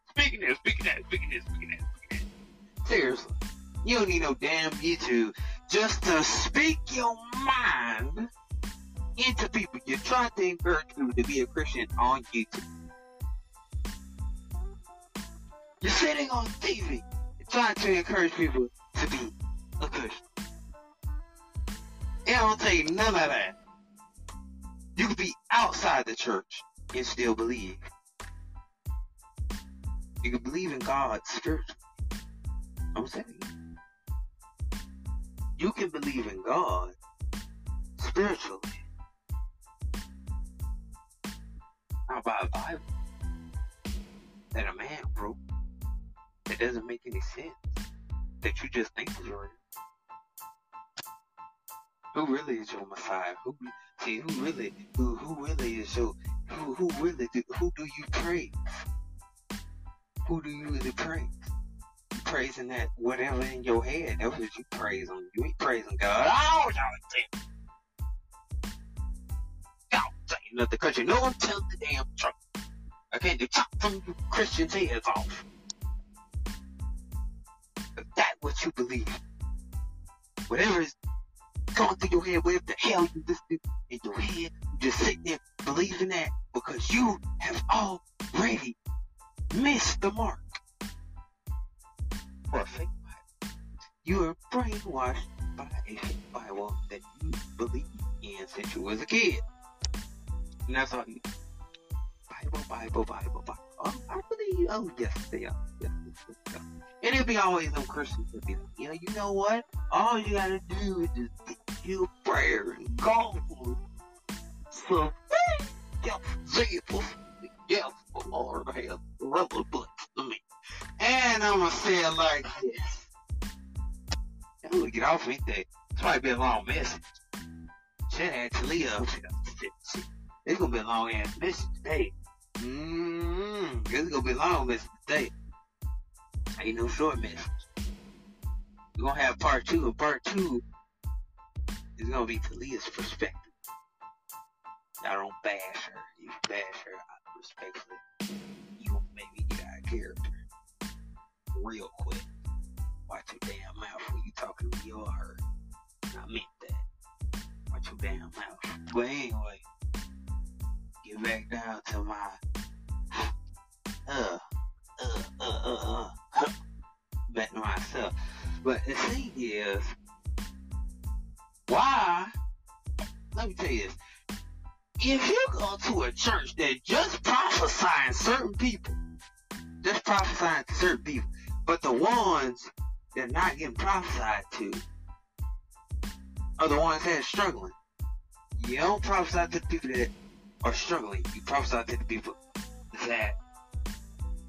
Speaking this, speaking that, speaking this, speaking that, speaking that. Seriously. You don't need no damn YouTube just to speak your mind into people. You're trying to encourage people to be a Christian on YouTube. You're sitting on TV trying to encourage people to be a Christian. And I don't tell you none of that. You could be outside the church and still believe. You can believe in God spiritually. I'm saying you can believe in God spiritually. By a Bible that a man wrote that doesn't make any sense. That you just think is real. Who really is your Messiah? Who see who really who who really is your who who really do, who do you praise? Who do you really praise? You praising that whatever in your head. That's what you praise on. You ain't praising God. Oh, y'all saying. Saying nothing because you I'm telling the damn truth. I can't do chop you Christians' heads off. If that's what you believe. Whatever is going through your head, whatever the hell you listening in your head, just sitting there believing that because you have already missed the mark for a fake Bible. You are brainwashed by a fake Bible that you believe in since you was a kid. And that's all Bible, Bible, Bible, Bible. Oh, I believe, oh, yes, they are. Yes, yes, yes. And it'll be always them Christians that be like, yeah, you know what? All you gotta do is just get you prayer and go. So, yes, Jesus, yes, Lord has really blessed me. And And I'm gonna say it like this. I'm gonna get off anything. It's probably been a long message. Have Talia up here. It's gonna be a long ass message today. Mmm. It's gonna be a long message today. Ain't no short message. We're gonna have part two, and part two is gonna be Talia's perspective. I don't bash her. You bash her respectfully. You won't make me get out of character. Real quick. Watch your damn mouth when you talking to your her. I meant that. Watch your damn mouth. But anyway, get back down to my uh uh uh uh uh back to myself. But the thing is, why? Let me tell you this. If you go to a church that just prophesying certain people, just prophesying to certain people, but the ones that not getting prophesied to are the ones that are struggling. You don't prophesy to the people that are struggling. You prophesy to the people that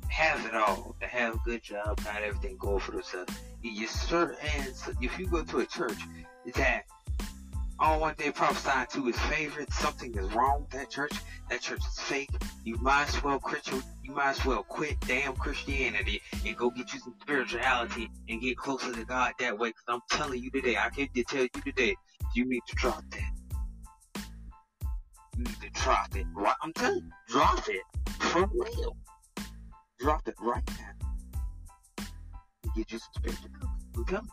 have it all, that have a good job, got everything going for themselves. You so if you go to a church that all one day prophesy to his favorite, something is wrong with that church. That church is fake. You might as well Christian. You might as well quit damn Christianity and go get you some spirituality and get closer to God that way. Because I'm telling you today, I can tell you today, you need to drop that. You need to drop it. Right? I'm telling you, drop it for real. Drop it right now. And get you some spirituality. I'm telling you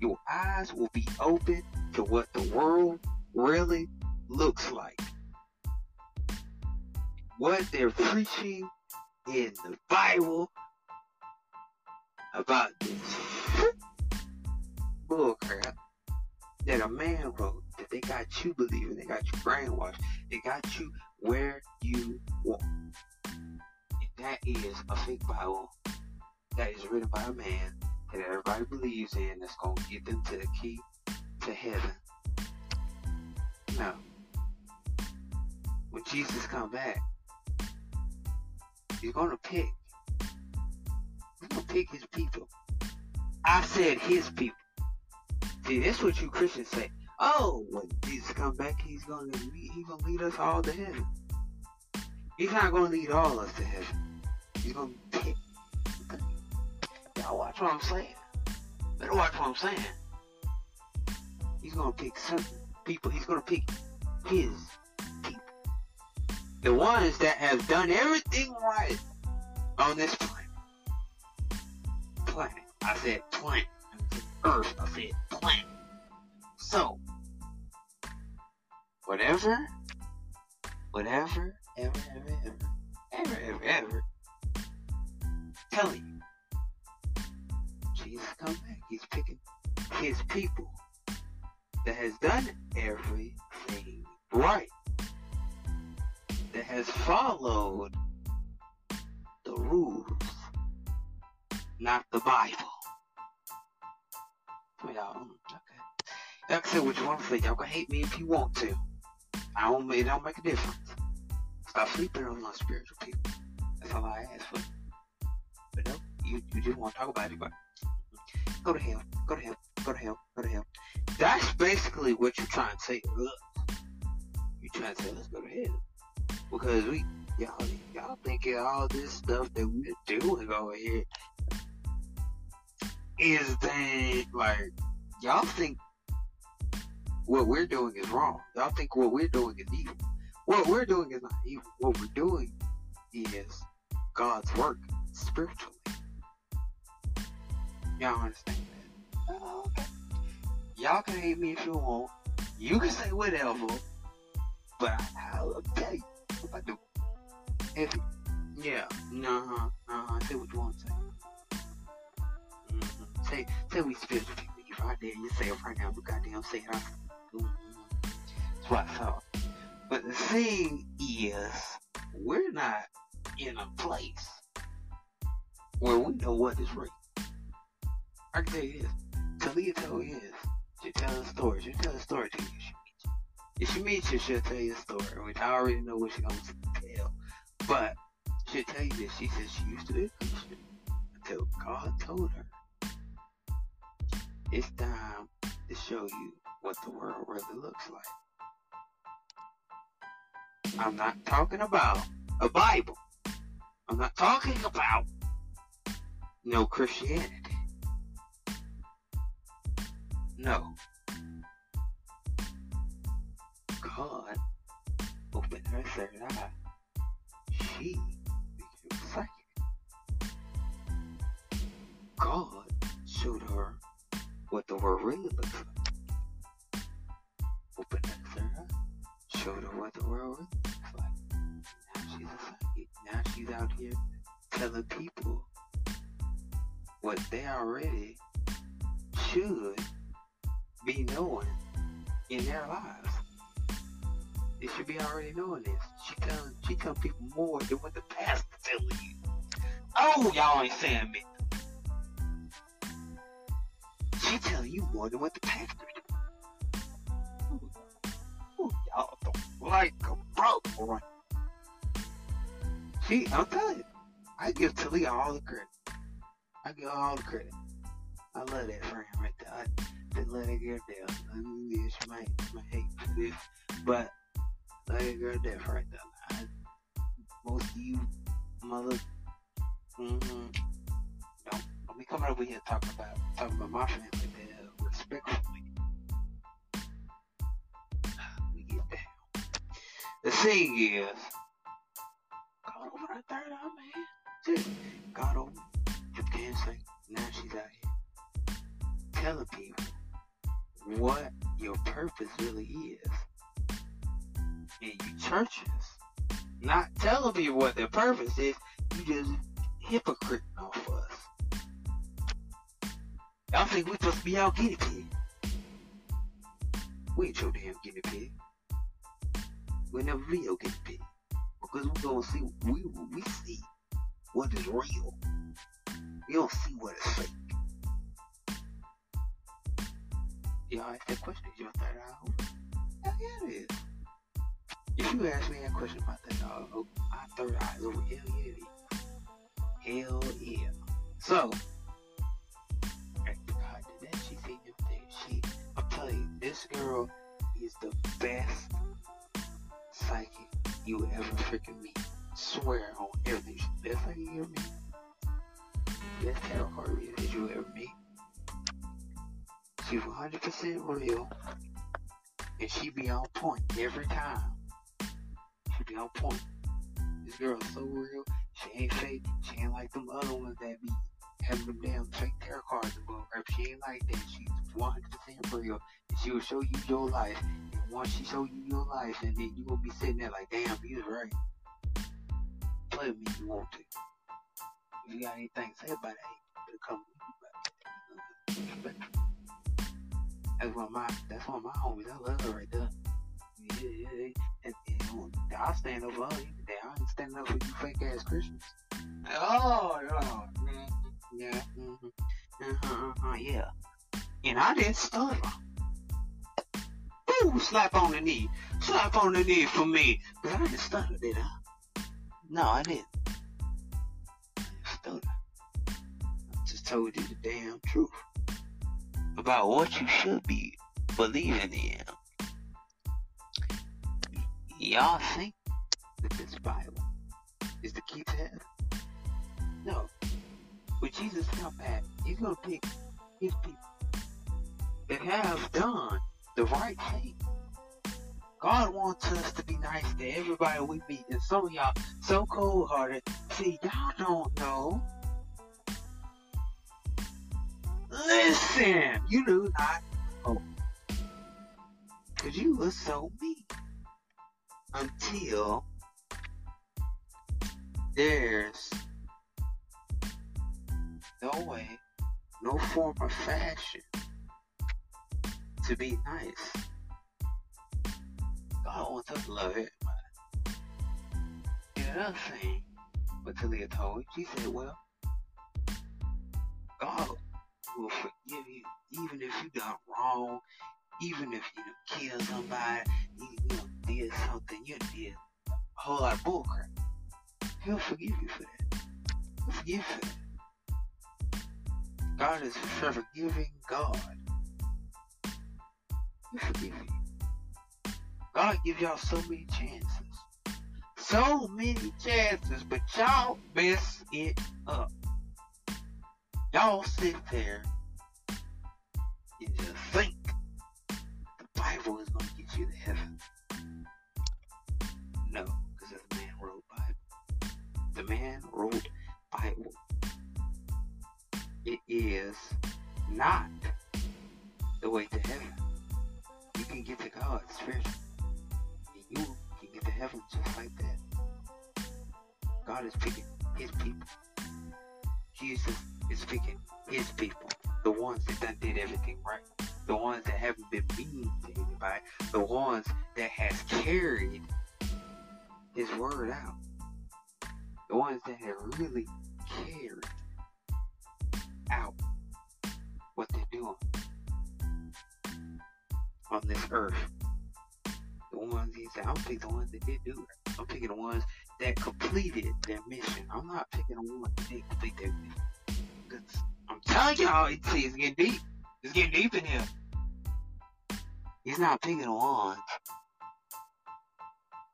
your eyes will be open to what the world really looks like. What they're preaching in the Bible about this bullcrap that a man wrote they got you believing, they got you brainwashed, they got you where you want. And that is a fake Bible that is written by a man that everybody believes in that's going to get them to the key to heaven. No. When Jesus come back, he's going to pick. He's going to pick his people. I said his people. See, that's what you Christians say. Oh, when Jesus come back, he's to lead, he's to lead us all to heaven. He's not to lead all of us to heaven. He's to pick Y'all watch what I'm saying. Better watch what I'm saying. He's gonna pick certain people. He's gonna pick his people. The ones that have done everything right on this planet. Planet. I said planet. Earth. I said planet. So, whatever, whatever, ever, ever, ever, ever, ever, ever, telling you Jesus come back. He's picking his people that has done everything right. That has followed the rules, not the Bible. So y'all, okay. Y'all can say what you want to say. Y'all can hate me if you want to. I don't, it don't make a difference. Stop sleeping on those spiritual people. That's all I ask for. But no, you, you just want to talk about but go to hell, go to hell, go to hell, go to hell. That's basically what you're trying to say. You're trying to say, let's go to hell. Because we, y'all, y'all thinking all this stuff that we're doing over here is that, like, y'all think what we're doing is wrong. Y'all think what we're doing is evil. What we're doing is not evil. What we're doing is God's work spiritually. Y'all understand that? Okay. Y'all can hate me if you want. You can say whatever. But I, will tell you if I do. If, yeah, uh-huh, uh-huh, say what you want to say. Mm-hmm. Say, say we spiritual people. If I dare you say it right now, but goddamn say it. That's what I thought. But the thing is, we're not in a place where we know what is real. I can tell you this. You this. She tell a story. She tell a story to you. If she meets you, she'll tell you a story, which I already know what she's going to tell. But she'll tell you this. She says she used to be a Christian until God told her it's time to show you what the world really looks like. I'm not talking about a Bible. I'm not talking about no Christianity. No. God opened her third eye. She became psychic. God showed her what the world really looks like. Opened her third eye. Showed her what the world looks like. Now she's a. Now she's out here telling people what they already should be knowing in their lives. They should be already knowing this. She telling she telling people more than what the pastor telling you. Oh, y'all ain't saying me. She telling you more than what the pastor. Y'all don't like a bro, right? See, I'm telling you, I give Talia all the credit. I give all the credit. I love that friend right there. I, to let it get there. I mean, she might, she might hate this, but let it get there right there. I, most of you mother, mm-hmm, don't, don't be coming over here talking about talking about my family there respectfully. The thing is, God over that third eye, man. Seriously, God over. You can't say now she's out here telling people what your purpose really is. And you churches not telling people what their purpose is, you just hypocrite off us. Y'all think we supposed to be out guinea pig. We ain't your damn guinea pig. We'll never be your guinea pig. Because we gonna see we we see what is real. We don't see what is fake. Y'all ask that question, your third eye? Hell yeah, it is. If you ask me that question about that dog, my third eye over. Hell yeah. Hell yeah. So, after God that, she seen them things. She, I'm telling you, this girl is the best psychic you ever freaking meet. Swear on everything. Best psychic you ever meet. Best tarot card reader you ever meet. She's 100% real. And she be on point every time. She be on point. This girl is so real. She ain't fake. She ain't like them other ones that be having them damn fake tarot cards and bullcrap. She ain't like that. She's 100% real. And she will show you your life. And once she show you your life, and then you gonna be sitting there like, damn, you was right. Play me if you want to. If you got anything to say about it, hey, come. That's one of my that's one of my homies. I love her right there. Yeah, yeah, yeah. And, and I'll stand up for her. I ain't standing up for you fake ass Christians. Oh, oh yeah, mm-hmm. uh-huh, uh-huh, yeah. And I didn't stutter. Ooh, slap on the knee. Slap on the knee for me. But I didn't stutter, did I? No, I didn't. I didn't stutter. I just told you the damn truth about what you should be believing in. Y'all think that this Bible is the key to heaven? No. When Jesus come back, he's gonna pick his people that have done the right thing. God wants us to be nice to everybody we meet, and some of y'all so cold hearted. See, y'all don't know Listen, you do not know. Cause you were so mean. Until there's no way, no form of fashion to be nice. God wants us to love everybody. And another thing, what Talia told, she said, well, God will forgive you, even if you done wrong, even if you killed somebody, you, you know, did something, you did a whole lot of bullcrap. He'll forgive you for that. He'll forgive you for that. God is a forgiving God. He forgives. God give y'all so many chances. So many chances, but y'all mess it up. Y'all sit there not the way to heaven. You can get to God spiritually. And you can get to heaven just like that. God is picking his people. Jesus is picking his people. The ones that done did everything right. The ones that haven't been mean to anybody. The ones that has carried his word out. The ones that have really on this earth. The ones he said, I'm picking the ones that did do it. I'm picking the ones that completed their mission. I'm not picking the ones that didn't complete their mission. Cause I'm telling y'all, it's, it's getting deep. It's getting deep in here. He's not picking the ones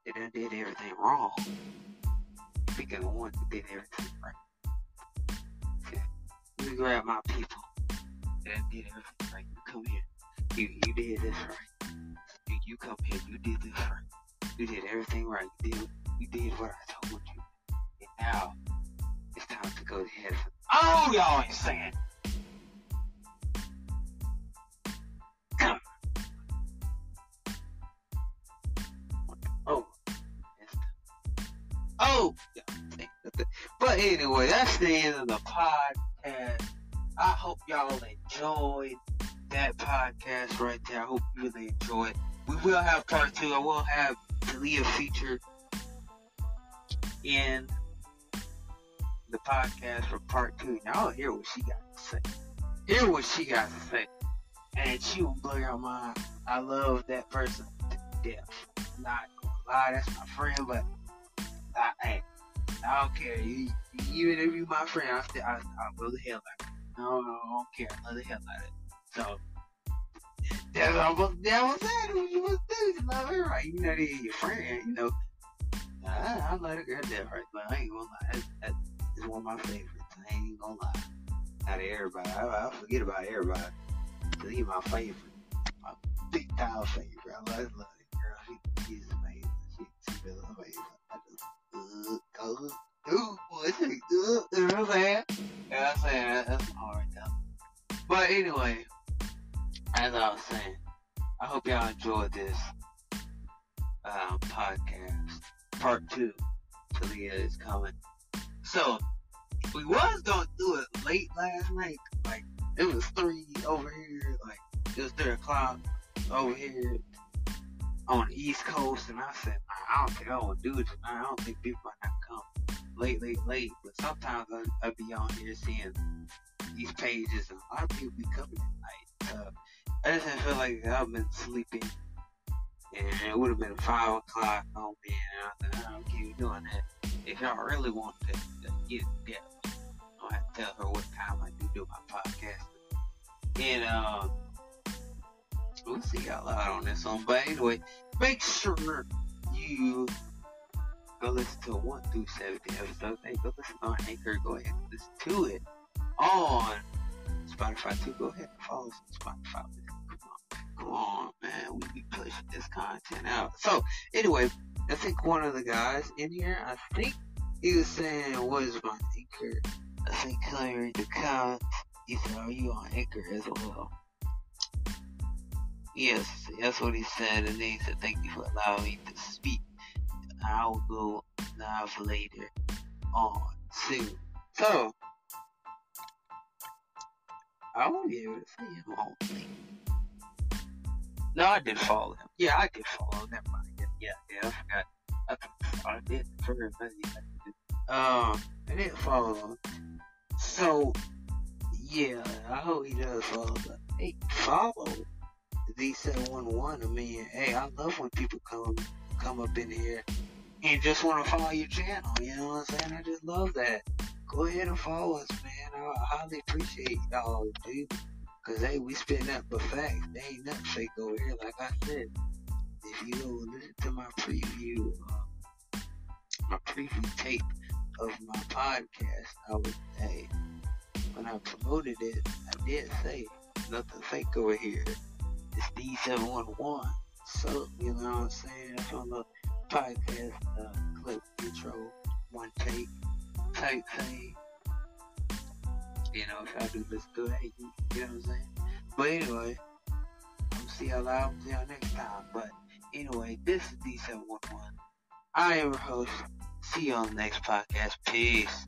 that did everything wrong. He's picking the ones that did everything right. Okay. You grab my people that did everything right. Come here. You you did this right. You, you come here. You did this right. You did everything right. You did you did what I told you. And now it's time to go to heaven. Oh, y'all ain't saying. Come. Oh. Oh. But anyway, that's the end of the podcast. I hope y'all enjoyed that podcast right there. I hope you really enjoy it. We will have part two. I will have Talia featured in the podcast for part two. Now I'll hear what she got to say. Hear what she got to say. And she will blow your mind. I love that person to death. Not gonna lie, that's my friend, but I, I don't care. You, even if you my friend, I still I, I the hell out of it. I don't, I don't care. I love the hell out of it. So that's what I'm saying. What you do? You love her, right? You know they're your friend. You know. I, I love the girl that right, but I ain't gonna lie. That, that is one of my favorites. I ain't gonna lie. Not everybody. I, I forget about everybody. Cause he's my favorite. My big time favorite. I love, love that girl. She, she's amazing. She, she's really amazing. I just, uh, go, do what she do. You know what I'm saying? You know what I'm saying? That's hard though. But anyway, as I was saying, I hope y'all enjoyed this um, podcast. Part two. Talia is coming. So, we was gonna do it late last night. Like, it was three over here. Like, it was three o'clock over here on the East Coast. And I said, I don't think I want to do it tonight. I don't think people might not come late, late, late. But sometimes I, I be on here seeing these pages, and a lot of people be coming at night. So, I just didn't feel like I've been sleeping. And it would have been 5 o'clock on me, and I said, I don't keep doing that. If y'all really want to, get it I'll have to tell her what time I do do my podcast. And, um, we'll see y'all out on this one. But anyway, make sure you go listen to 1 through 70 episodes. Hey, go listen on Anchor. Go ahead and listen to it on Spotify too. Go ahead and follow us on Spotify. Come on, come on, man. We be pushing this content out. So, anyway, I think one of the guys in here, I think he was saying, what is my anchor? I think Clary the comments. He said, are you on anchor as well? Yes, that's what he said. And then he said, thank you for allowing me to speak. I will go live later on soon. So, I won't be able to see him. No, I did follow him. Yeah, I did follow. Never mind. Yeah, yeah, I forgot. I, I did for Um, I didn't follow him. So, yeah, I hope he does follow. But hey, follow D711. I mean, hey, I love when people come come up in here and just want to follow your channel. You know what I'm saying? I just love that. Go ahead and follow us, man. I highly appreciate y'all, dude. Cause hey, we spit that but facts. They ain't nothing fake over here. Like I said, if you listen to my preview, uh, my preview tape of my podcast, I would say when I promoted it, I did say nothing fake over here. It's D711. So, you know what I'm saying? That's on the podcast uh, clip intro, one take thing. You know, if I do this good, you, know what I'm saying? But anyway, we'll see loud I'm see next time. But anyway, this is D711. I am your host. See the next podcast. Peace.